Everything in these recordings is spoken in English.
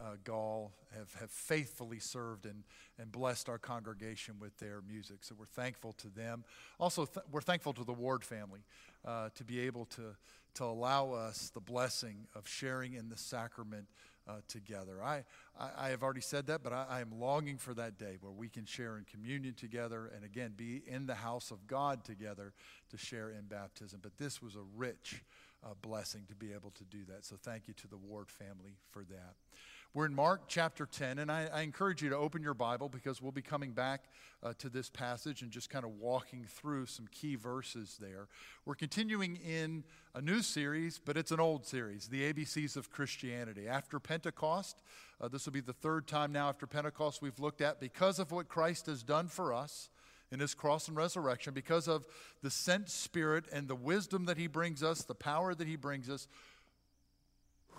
uh, Gall have, have faithfully served and, and blessed our congregation with their music. So we're thankful to them. Also, th- we're thankful to the Ward family uh, to be able to, to allow us the blessing of sharing in the sacrament uh, together. I, I, I, have already said that, but I, I, am longing for that day where we can share in communion together and again be in the house of God together to share in baptism. But this was a rich uh, blessing to be able to do that. So thank you to the Ward family for that. We're in Mark chapter 10, and I, I encourage you to open your Bible because we'll be coming back uh, to this passage and just kind of walking through some key verses there. We're continuing in a new series, but it's an old series, the ABCs of Christianity. After Pentecost, uh, this will be the third time now after Pentecost we've looked at because of what Christ has done for us in his cross and resurrection, because of the sent Spirit and the wisdom that he brings us, the power that he brings us.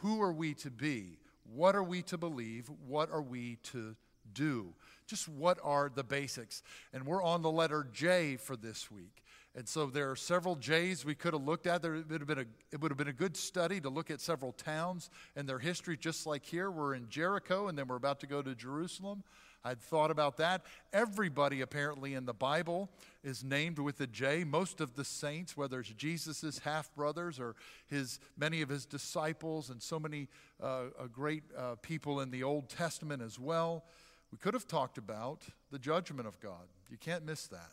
Who are we to be? What are we to believe? What are we to do? Just what are the basics? And we're on the letter J for this week. And so there are several J's we could have looked at. There would have been a, it would have been a good study to look at several towns and their history, just like here. We're in Jericho, and then we're about to go to Jerusalem. I'd thought about that. Everybody apparently in the Bible is named with a J. Most of the saints, whether it's Jesus' half brothers or his many of his disciples, and so many uh, great uh, people in the Old Testament as well. We could have talked about the judgment of God. You can't miss that.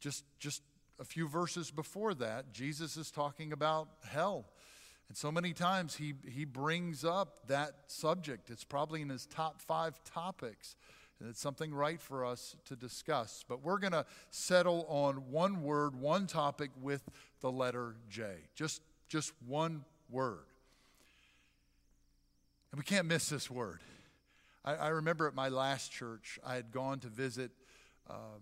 Just, just a few verses before that, Jesus is talking about hell and so many times he, he brings up that subject. It's probably in his top five topics. And it's something right for us to discuss. But we're going to settle on one word, one topic with the letter J. Just, just one word. And we can't miss this word. I, I remember at my last church, I had gone to visit um,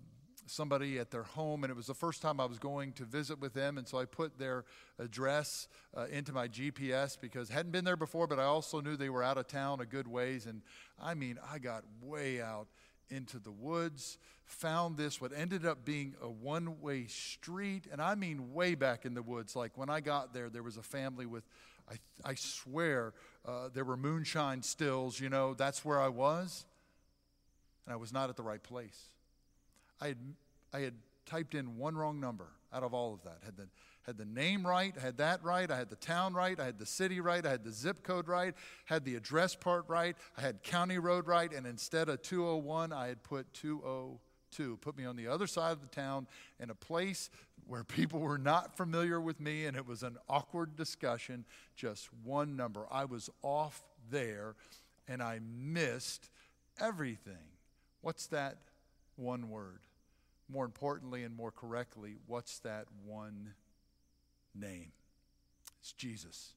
somebody at their home, and it was the first time I was going to visit with them. And so I put their address uh, into my GPS because hadn't been there before, but I also knew they were out of town a good ways. And I mean, I got way out into the woods, found this, what ended up being a one way street. And I mean, way back in the woods. Like when I got there, there was a family with, I, I swear, uh, there were moonshine stills, you know, that's where I was. And I was not at the right place. I had, I had typed in one wrong number out of all of that. Had the, had the name right, had that right, I had the town right, I had the city right, I had the zip code right, had the address part right, I had county road right, and instead of 201, I had put 202. Put me on the other side of the town in a place where people were not familiar with me, and it was an awkward discussion, just one number. I was off there, and I missed everything. What's that one word? More importantly and more correctly, what's that one name? It's Jesus.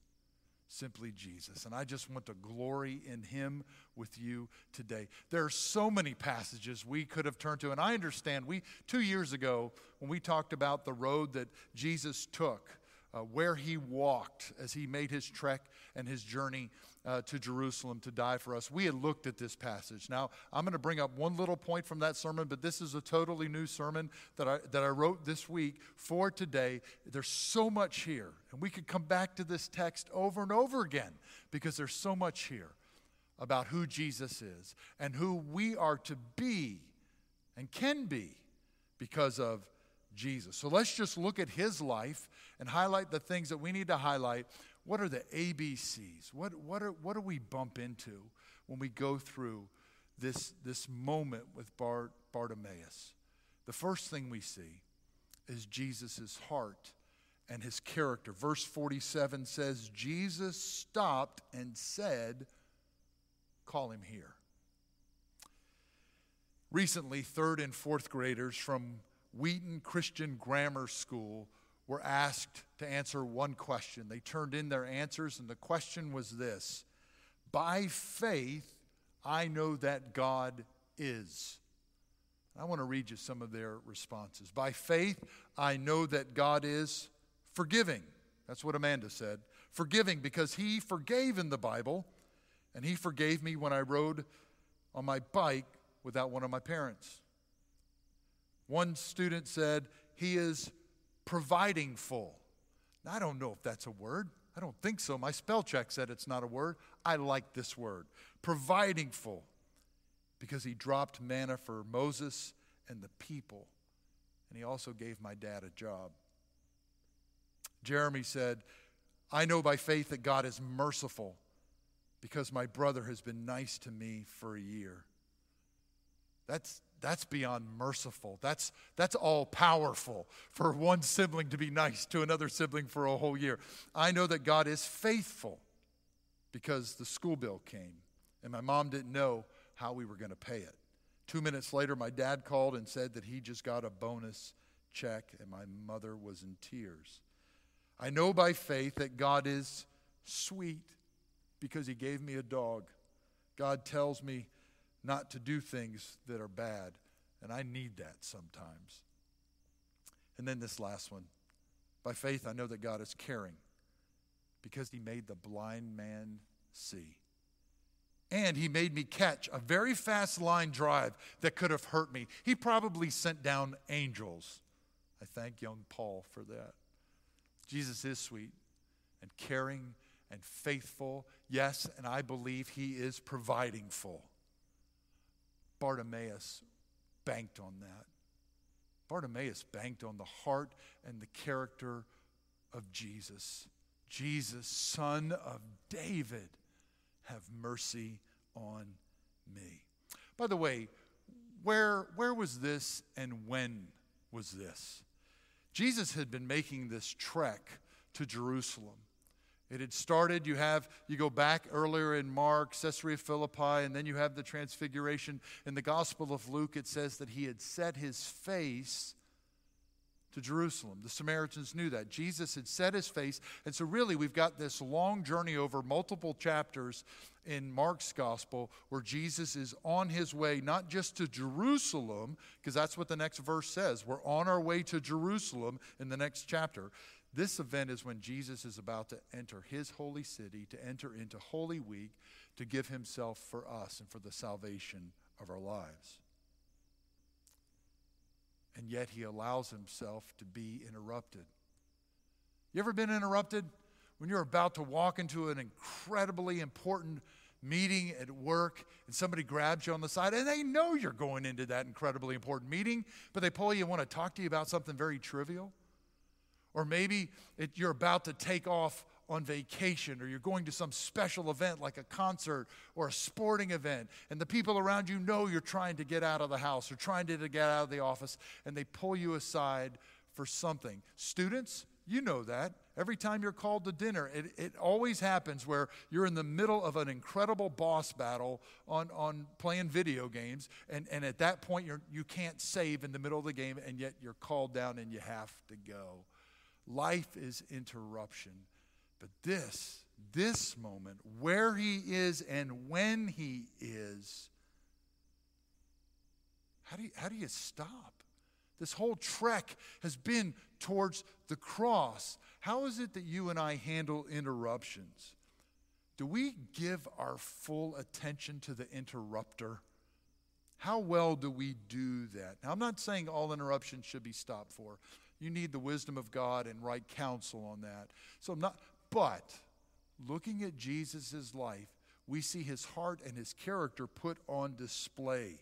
Simply Jesus. And I just want to glory in him with you today. There are so many passages we could have turned to. And I understand we, two years ago, when we talked about the road that Jesus took, uh, where he walked as he made his trek and his journey uh, to Jerusalem to die for us. We had looked at this passage. Now, I'm going to bring up one little point from that sermon, but this is a totally new sermon that I, that I wrote this week for today. There's so much here, and we could come back to this text over and over again because there's so much here about who Jesus is and who we are to be and can be because of Jesus. So let's just look at his life and highlight the things that we need to highlight. What are the ABCs? What, what, are, what do we bump into when we go through this, this moment with Bart, Bartimaeus? The first thing we see is Jesus' heart and his character. Verse 47 says, Jesus stopped and said, Call him here. Recently, third and fourth graders from Wheaton Christian Grammar School were asked to answer one question. They turned in their answers, and the question was this By faith, I know that God is. I want to read you some of their responses. By faith, I know that God is forgiving. That's what Amanda said. Forgiving because He forgave in the Bible, and He forgave me when I rode on my bike without one of my parents. One student said, He is providing full. Now, I don't know if that's a word. I don't think so. My spell check said it's not a word. I like this word. Providingful, because he dropped manna for Moses and the people. And he also gave my dad a job. Jeremy said, I know by faith that God is merciful because my brother has been nice to me for a year. That's, that's beyond merciful. That's, that's all powerful for one sibling to be nice to another sibling for a whole year. I know that God is faithful because the school bill came and my mom didn't know how we were going to pay it. Two minutes later, my dad called and said that he just got a bonus check, and my mother was in tears. I know by faith that God is sweet because he gave me a dog. God tells me not to do things that are bad. And I need that sometimes. And then this last one. By faith, I know that God is caring because he made the blind man see. And he made me catch a very fast line drive that could have hurt me. He probably sent down angels. I thank young Paul for that. Jesus is sweet and caring and faithful. Yes, and I believe he is providing full. Bartimaeus banked on that. Bartimaeus banked on the heart and the character of Jesus. Jesus, son of David, have mercy on me. By the way, where, where was this and when was this? Jesus had been making this trek to Jerusalem. It had started, you have, you go back earlier in Mark, Caesarea Philippi, and then you have the transfiguration. In the Gospel of Luke, it says that he had set his face to Jerusalem. The Samaritans knew that. Jesus had set his face. And so, really, we've got this long journey over multiple chapters in Mark's gospel where Jesus is on his way not just to Jerusalem, because that's what the next verse says. We're on our way to Jerusalem in the next chapter. This event is when Jesus is about to enter his holy city, to enter into Holy Week, to give himself for us and for the salvation of our lives. And yet he allows himself to be interrupted. You ever been interrupted? When you're about to walk into an incredibly important meeting at work and somebody grabs you on the side and they know you're going into that incredibly important meeting, but they pull you and want to talk to you about something very trivial? Or maybe it, you're about to take off on vacation or you're going to some special event like a concert or a sporting event, and the people around you know you're trying to get out of the house or trying to get out of the office, and they pull you aside for something. Students, you know that. Every time you're called to dinner, it, it always happens where you're in the middle of an incredible boss battle on, on playing video games, and, and at that point you're, you can't save in the middle of the game, and yet you're called down and you have to go. Life is interruption. But this, this moment, where he is and when he is, how do you, how do you stop? This whole trek has been towards the cross. How is it that you and I handle interruptions? Do we give our full attention to the interrupter? How well do we do that? Now, I'm not saying all interruptions should be stopped for. You need the wisdom of God and right counsel on that. So I'm not, but looking at Jesus' life, we see his heart and his character put on display.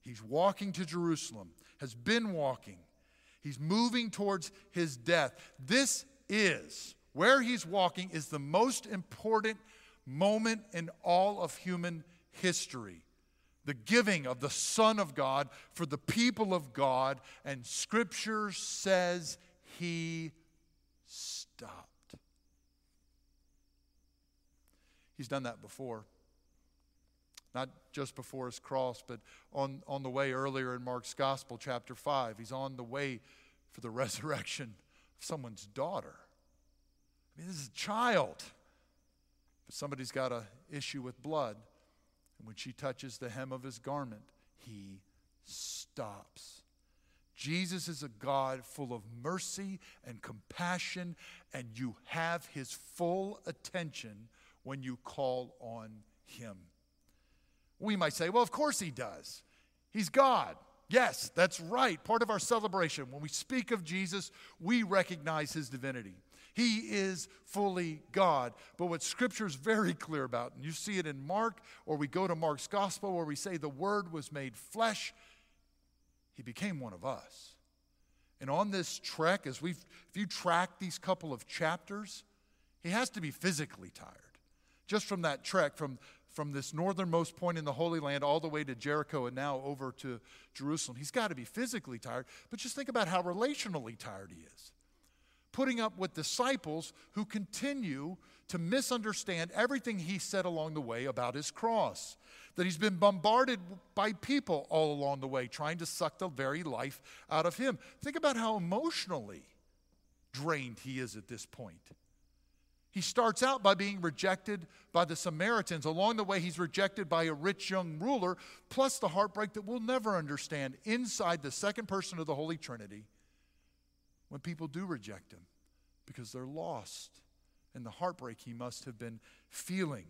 He's walking to Jerusalem, has been walking. He's moving towards his death. This is where he's walking is the most important moment in all of human history the giving of the Son of God for the people of God, and Scripture says he stopped. He's done that before. Not just before his cross, but on, on the way earlier in Mark's Gospel, chapter 5. He's on the way for the resurrection of someone's daughter. I mean, this is a child. But somebody's got an issue with blood. And when she touches the hem of his garment, he stops. Jesus is a God full of mercy and compassion, and you have his full attention when you call on him. We might say, well, of course he does. He's God. Yes, that's right. Part of our celebration, when we speak of Jesus, we recognize his divinity. He is fully God. But what Scripture is very clear about, and you see it in Mark, or we go to Mark's Gospel where we say the Word was made flesh, He became one of us. And on this trek, as we've, if you track these couple of chapters, He has to be physically tired. Just from that trek, from from this northernmost point in the Holy Land all the way to Jericho and now over to Jerusalem. He's got to be physically tired, but just think about how relationally tired he is. Putting up with disciples who continue to misunderstand everything he said along the way about his cross. That he's been bombarded by people all along the way, trying to suck the very life out of him. Think about how emotionally drained he is at this point. He starts out by being rejected by the Samaritans. Along the way, he's rejected by a rich young ruler, plus the heartbreak that we'll never understand inside the second person of the Holy Trinity when people do reject him because they're lost and the heartbreak he must have been feeling.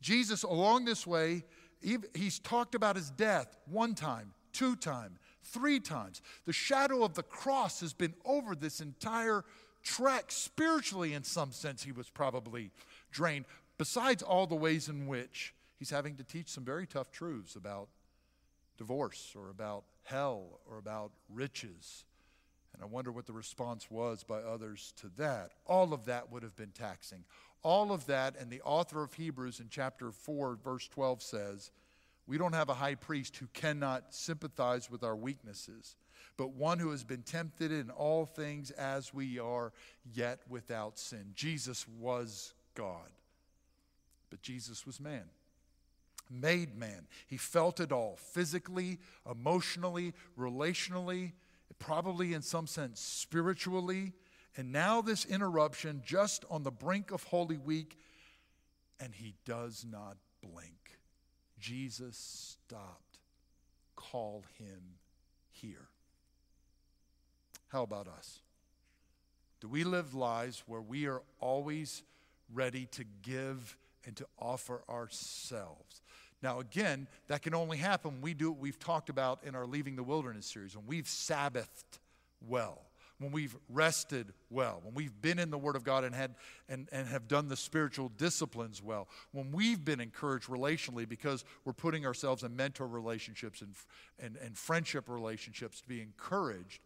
Jesus, along this way, he's talked about his death one time, two times, three times. The shadow of the cross has been over this entire trek spiritually, in some sense, he was probably drained, besides all the ways in which he's having to teach some very tough truths about divorce or about hell or about riches. And I wonder what the response was by others to that. All of that would have been taxing. All of that, and the author of Hebrews in chapter 4, verse 12 says, We don't have a high priest who cannot sympathize with our weaknesses but one who has been tempted in all things as we are, yet without sin. Jesus was God, but Jesus was man. Made man. He felt it all physically, emotionally, relationally, probably in some sense spiritually. And now, this interruption just on the brink of Holy Week, and he does not blink. Jesus stopped. Call him here. How about us? Do we live lives where we are always ready to give and to offer ourselves? Now, again, that can only happen when we do what we've talked about in our Leaving the Wilderness series, when we've Sabbathed well, when we've rested well, when we've been in the Word of God and, had, and, and have done the spiritual disciplines well, when we've been encouraged relationally because we're putting ourselves in mentor relationships and, and, and friendship relationships to be encouraged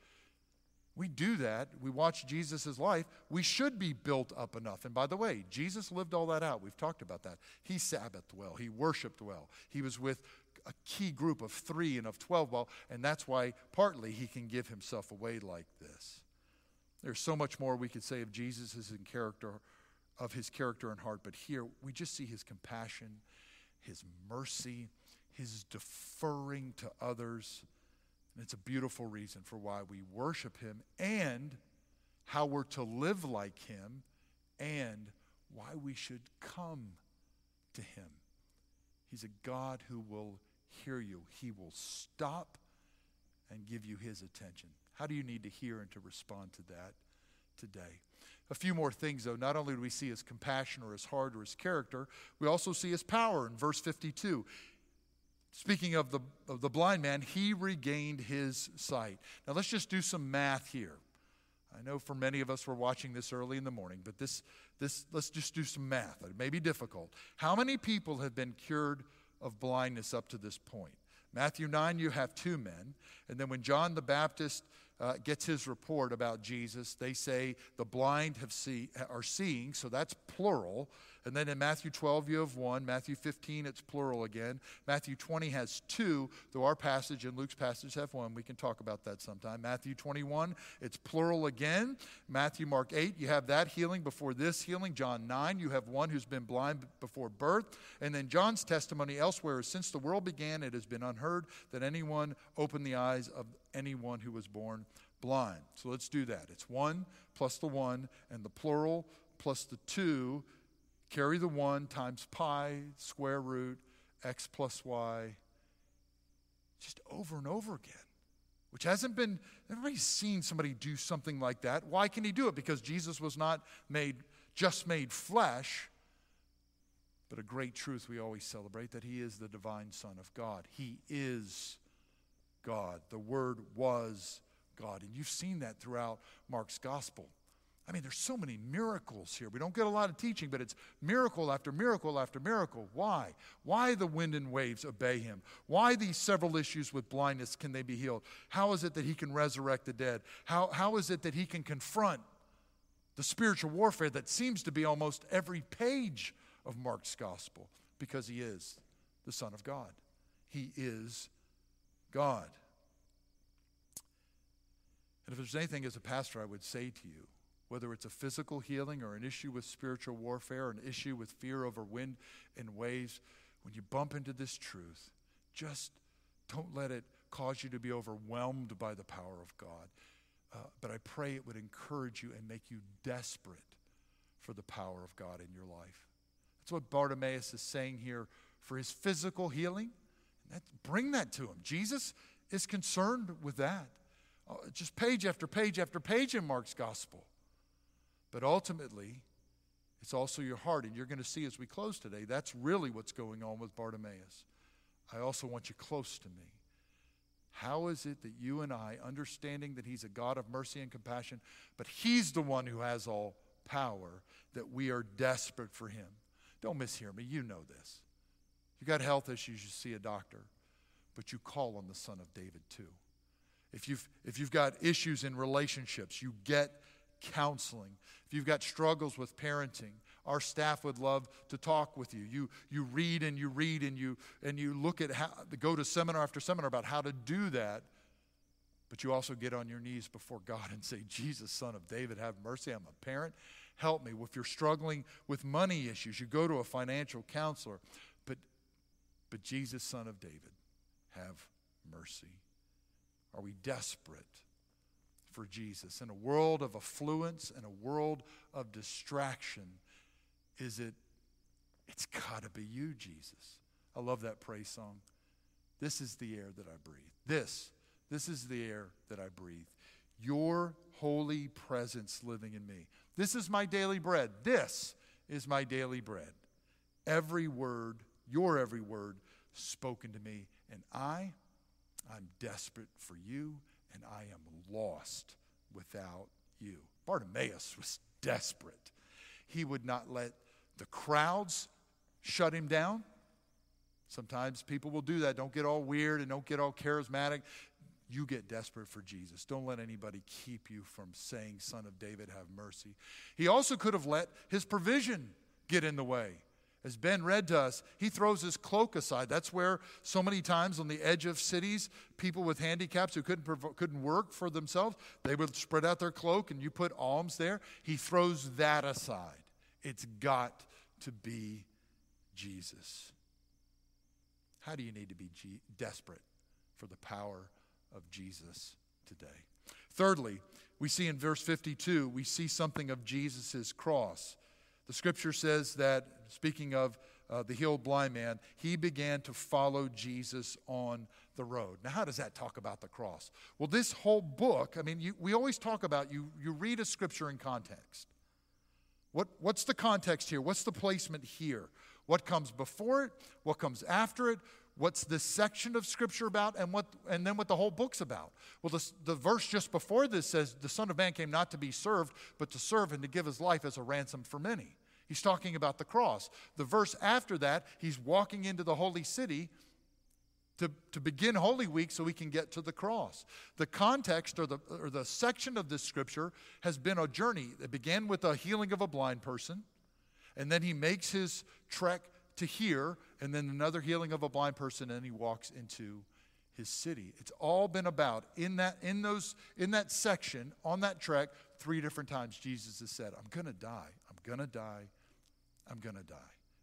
we do that, we watch Jesus' life, we should be built up enough. And by the way, Jesus lived all that out. We've talked about that. He Sabbathed well, he worshiped well, he was with a key group of three and of 12 well, and that's why partly he can give himself away like this. There's so much more we could say of Jesus in character, of his character and heart, but here we just see his compassion, his mercy, his deferring to others and it's a beautiful reason for why we worship him and how we're to live like him and why we should come to him. He's a God who will hear you, he will stop and give you his attention. How do you need to hear and to respond to that today? A few more things, though. Not only do we see his compassion or his heart or his character, we also see his power in verse 52. Speaking of the, of the blind man, he regained his sight. Now let's just do some math here. I know for many of us we're watching this early in the morning, but this, this let's just do some math. It may be difficult. How many people have been cured of blindness up to this point? Matthew 9, you have two men. And then when John the Baptist uh, gets his report about Jesus, they say the blind have see, are seeing, so that's plural. And then in Matthew 12, you have one. Matthew 15, it's plural again. Matthew 20 has two, though our passage and Luke's passage have one. We can talk about that sometime. Matthew 21, it's plural again. Matthew, Mark 8, you have that healing before this healing. John 9, you have one who's been blind before birth. And then John's testimony elsewhere is since the world began, it has been unheard that anyone opened the eyes of anyone who was born blind. So let's do that. It's one plus the one, and the plural plus the two Carry the 1 times pi, square root, x plus y, just over and over again. Which hasn't been, everybody's seen somebody do something like that. Why can he do it? Because Jesus was not made, just made flesh, but a great truth we always celebrate that he is the divine Son of God. He is God. The Word was God. And you've seen that throughout Mark's gospel. I mean, there's so many miracles here. We don't get a lot of teaching, but it's miracle after miracle after miracle. Why? Why the wind and waves obey him? Why these several issues with blindness can they be healed? How is it that he can resurrect the dead? How, how is it that he can confront the spiritual warfare that seems to be almost every page of Mark's gospel? Because he is the Son of God. He is God. And if there's anything as a pastor I would say to you, whether it's a physical healing or an issue with spiritual warfare, an issue with fear over wind and waves, when you bump into this truth, just don't let it cause you to be overwhelmed by the power of God. Uh, but I pray it would encourage you and make you desperate for the power of God in your life. That's what Bartimaeus is saying here for his physical healing. That, bring that to him. Jesus is concerned with that. Uh, just page after page after page in Mark's gospel. But ultimately, it's also your heart. And you're going to see as we close today, that's really what's going on with Bartimaeus. I also want you close to me. How is it that you and I, understanding that He's a God of mercy and compassion, but He's the one who has all power, that we are desperate for Him? Don't mishear me. You know this. You got health issues, you see a doctor, but you call on the Son of David too. If you've, if you've got issues in relationships, you get counseling. If you've got struggles with parenting, our staff would love to talk with you. You, you read and you read and you, and you look at how, go to seminar after seminar about how to do that. But you also get on your knees before God and say, Jesus, son of David, have mercy. I'm a parent. Help me. If you're struggling with money issues, you go to a financial counselor. But, but Jesus, son of David, have mercy. Are we desperate for Jesus? In a world of affluence, in a world of distraction, is it, it's got to be you, Jesus. I love that praise song. This is the air that I breathe. This, this is the air that I breathe. Your holy presence living in me. This is my daily bread. This is my daily bread. Every word, your every word spoken to me. And I, I'm desperate for you, and I am lost without you. Bartimaeus was desperate. He would not let the crowds shut him down. Sometimes people will do that. Don't get all weird and don't get all charismatic. You get desperate for Jesus. Don't let anybody keep you from saying, Son of David, have mercy. He also could have let his provision get in the way. As Ben read to us, he throws his cloak aside. That's where so many times on the edge of cities, people with handicaps who couldn't, couldn't work for themselves, they would spread out their cloak and you put alms there. He throws that aside. It's got to be Jesus. How do you need to be G- desperate for the power of Jesus today? Thirdly, we see in verse 52, we see something of Jesus' cross. The scripture says that, speaking of uh, the healed blind man, he began to follow Jesus on the road. Now, how does that talk about the cross? Well, this whole book, I mean, you, we always talk about you, you read a scripture in context. What, what's the context here? What's the placement here? What comes before it? What comes after it? What's this section of Scripture about? And, what, and then what the whole book's about? Well, the, the verse just before this says, The Son of Man came not to be served, but to serve and to give his life as a ransom for many. He's talking about the cross. The verse after that, he's walking into the holy city to, to begin Holy Week so we can get to the cross. The context or the, or the section of this scripture has been a journey. that began with the healing of a blind person, and then he makes his trek to here, and then another healing of a blind person, and he walks into his city. It's all been about in that in those in that section on that trek three different times Jesus has said, "I'm going to die. I'm going to die. I'm going to die."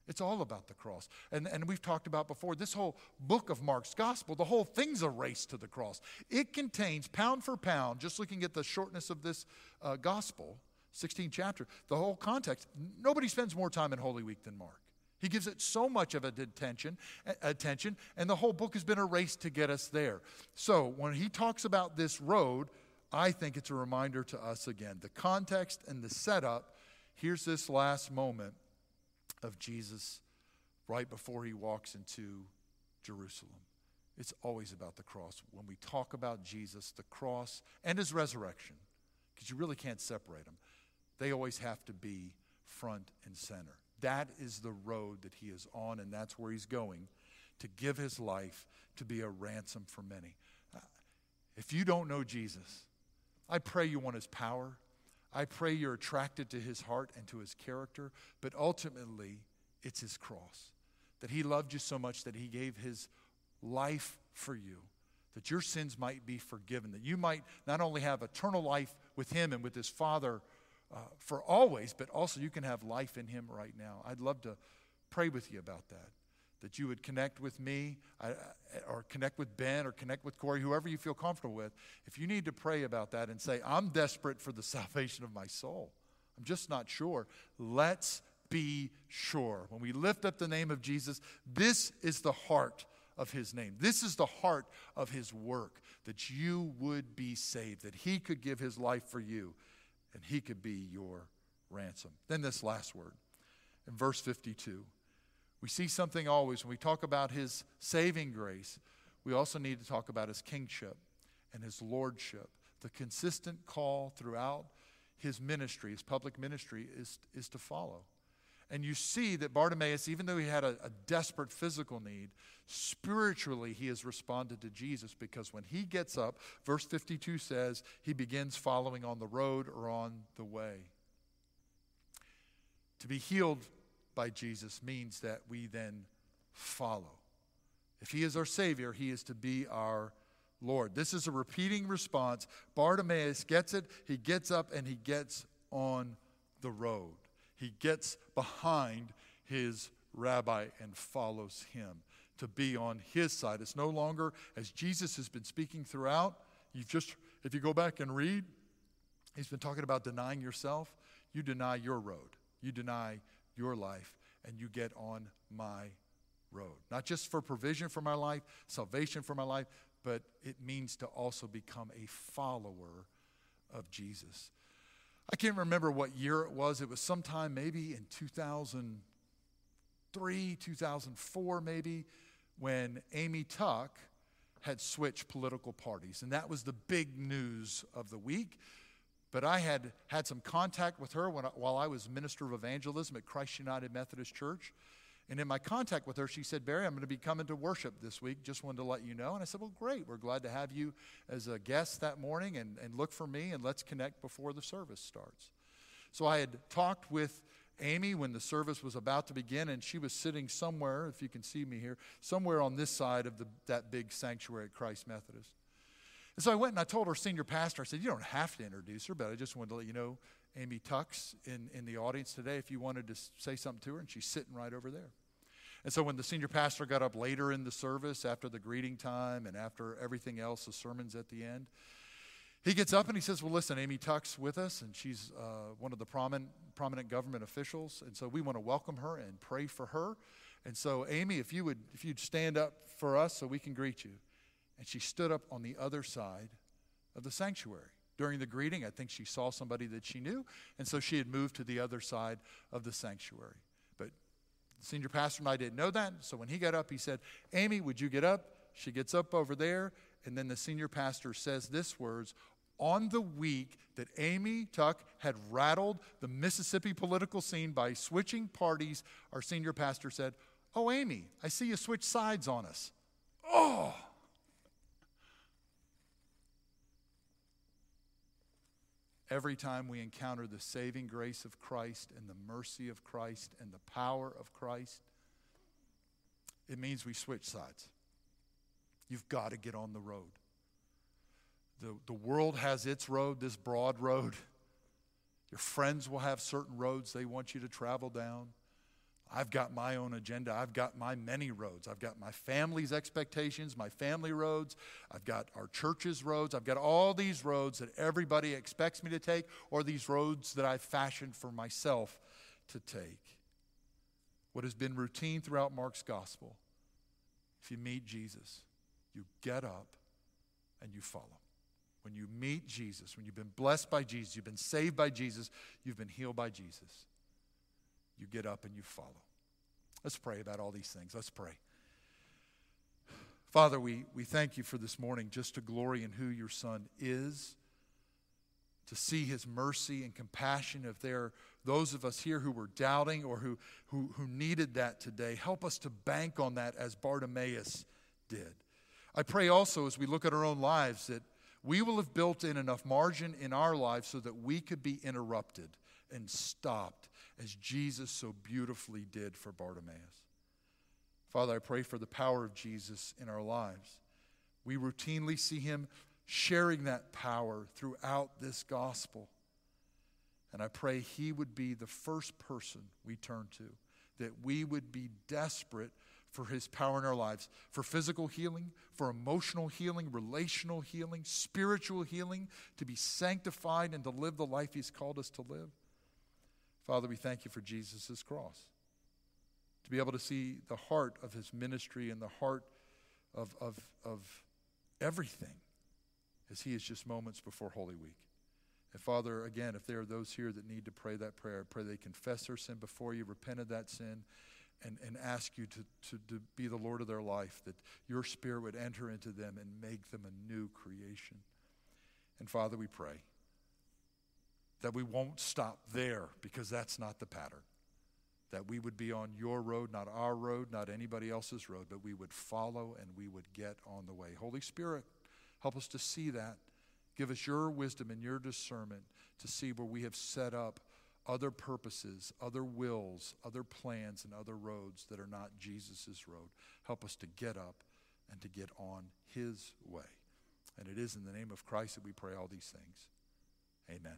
It's all about the cross. And, and we've talked about before this whole book of Mark's gospel, the whole thing's a race to the cross. It contains, pound for pound, just looking at the shortness of this uh, gospel, 16 chapter, the whole context. Nobody spends more time in Holy Week than Mark. He gives it so much of attention, attention, and the whole book has been a race to get us there. So when he talks about this road, I think it's a reminder to us again. The context and the setup, here's this last moment of Jesus right before he walks into Jerusalem. It's always about the cross. When we talk about Jesus, the cross and his resurrection, because you really can't separate them, They always have to be front and center. That is the road that he is on, and that's where he's going to give his life to be a ransom for many. Uh, if you don't know Jesus, I pray you want his power. I pray you're attracted to his heart and to his character, but ultimately, it's his cross. That he loved you so much that he gave his life for you, that your sins might be forgiven, that you might not only have eternal life with him and with his Father uh, for always, but also you can have life in him right now. I'd love to pray with you about that that you would connect with me or connect with Ben or connect with Corey, whoever you feel comfortable with. If you need to pray about that and say, I'm desperate for the salvation of my soul, I'm just not sure, let's be sure. When we lift up the name of Jesus, this is the heart of his name. This is the heart of his work, that you would be saved, that he could give his life for you, and he could be your ransom. Then this last word in verse 52. We see something always when we talk about his saving grace, we also need to talk about his kingship and his lordship. The consistent call throughout his ministry, his public ministry, is, is to follow. And you see that Bartimaeus, even though he had a, a, desperate physical need, spiritually he has responded to Jesus because when he gets up, verse 52 says, he begins following on the road or on the way. To be healed by Jesus means that we then follow. If he is our Savior, he is to be our Lord. This is a repeating response. Bartimaeus gets it, he gets up, and he gets on the road. He gets behind his rabbi and follows him to be on his side. It's no longer, as Jesus has been speaking throughout, you've just, if you go back and read, he's been talking about denying yourself. You deny your road, you deny your life and you get on my road. Not just for provision for my life, salvation for my life, but it means to also become a follower of Jesus. I can't remember what year it was. It was sometime maybe in 2003, 2004, maybe, when Amy Tuck had switched political parties. And that was the big news of the week. But I had had some contact with her when I, while I was minister of evangelism at Christ United Methodist Church. And in my contact with her, she said, Barry, I'm going to be coming to worship this week. Just wanted to let you know. And I said, Well, great. We're glad to have you as a guest that morning and, and look for me and let's connect before the service starts. So I had talked with Amy when the service was about to begin, and she was sitting somewhere, if you can see me here, somewhere on this side of the, that big sanctuary at Christ Methodist. And so I went and I told our senior pastor, I said, You don't have to introduce her, but I just wanted to let you know Amy Tuck's in, in the audience today if you wanted to say something to her, and she's sitting right over there. And so when the senior pastor got up later in the service, after the greeting time and after everything else, the sermons at the end, he gets up and he says, Well, listen, Amy Tuck's with us, and she's uh, one of the prominent, prominent government officials. And so we want to welcome her and pray for her. And so, Amy, if you would if you'd stand up for us so we can greet you. And she stood up on the other side of the sanctuary. During the greeting, I think she saw somebody that she knew, and so she had moved to the other side of the sanctuary. But the senior pastor and I didn't know that, so when he got up, he said, Amy, would you get up? She gets up over there, and then the senior pastor says this words on the week that Amy Tuck had rattled the Mississippi political scene by switching parties, our senior pastor said, Oh, Amy, I see you switch sides on us. Oh! Every time we encounter the saving grace of Christ and the mercy of Christ and the power of Christ, it means we switch sides. You've got to get on the road. The, the world has its road, this broad road. Your friends will have certain roads they want you to travel down. I've got my own agenda. I've got my many roads. I've got my family's expectations, my family roads. I've got our church's roads. I've got all these roads that everybody expects me to take, or these roads that I've fashioned for myself to take. What has been routine throughout Mark's gospel if you meet Jesus, you get up and you follow. When you meet Jesus, when you've been blessed by Jesus, you've been saved by Jesus, you've been healed by Jesus you get up and you follow. Let's pray about all these things. Let's pray. Father, we, we thank you for this morning just to glory in who your Son is, to see his mercy and compassion. If there are those of us here who were doubting or who, who, who needed that today, help us to bank on that as Bartimaeus did. I pray also as we look at our own lives that we will have built in enough margin in our lives so that we could be interrupted and stopped as Jesus so beautifully did for Bartimaeus. Father, I pray for the power of Jesus in our lives. We routinely see him sharing that power throughout this gospel. And I pray he would be the first person we turn to, that we would be desperate for his power in our lives for physical healing, for emotional healing, relational healing, spiritual healing, to be sanctified and to live the life he's called us to live. Father, we thank you for Jesus' cross. To be able to see the heart of his ministry and the heart of, of, of everything as he is just moments before Holy Week. And Father, again, if there are those here that need to pray that prayer, I pray they confess their sin before you, repent of that sin, and, and ask you to, to, to be the Lord of their life, that your Spirit would enter into them and make them a new creation. And Father, we pray that we won't stop there because that's not the pattern. That we would be on your road, not our road, not anybody else's road, but we would follow and we would get on the way. Holy Spirit, help us to see that. Give us your wisdom and your discernment to see where we have set up other purposes, other wills, other plans, and other roads that are not Jesus' road. Help us to get up and to get on his way. And it is in the name of Christ that we pray all these things. Amen.